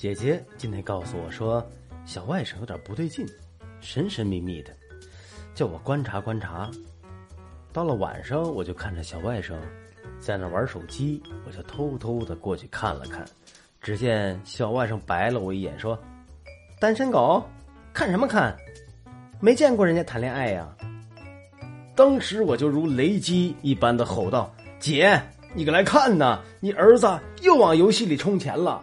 姐姐今天告诉我说，小外甥有点不对劲，神神秘秘的，叫我观察观察。到了晚上，我就看着小外甥在那玩手机，我就偷偷的过去看了看。只见小外甥白了我一眼，说：“单身狗，看什么看？没见过人家谈恋爱呀！”当时我就如雷击一般的吼道：“姐，你个来看呐！你儿子又往游戏里充钱了！”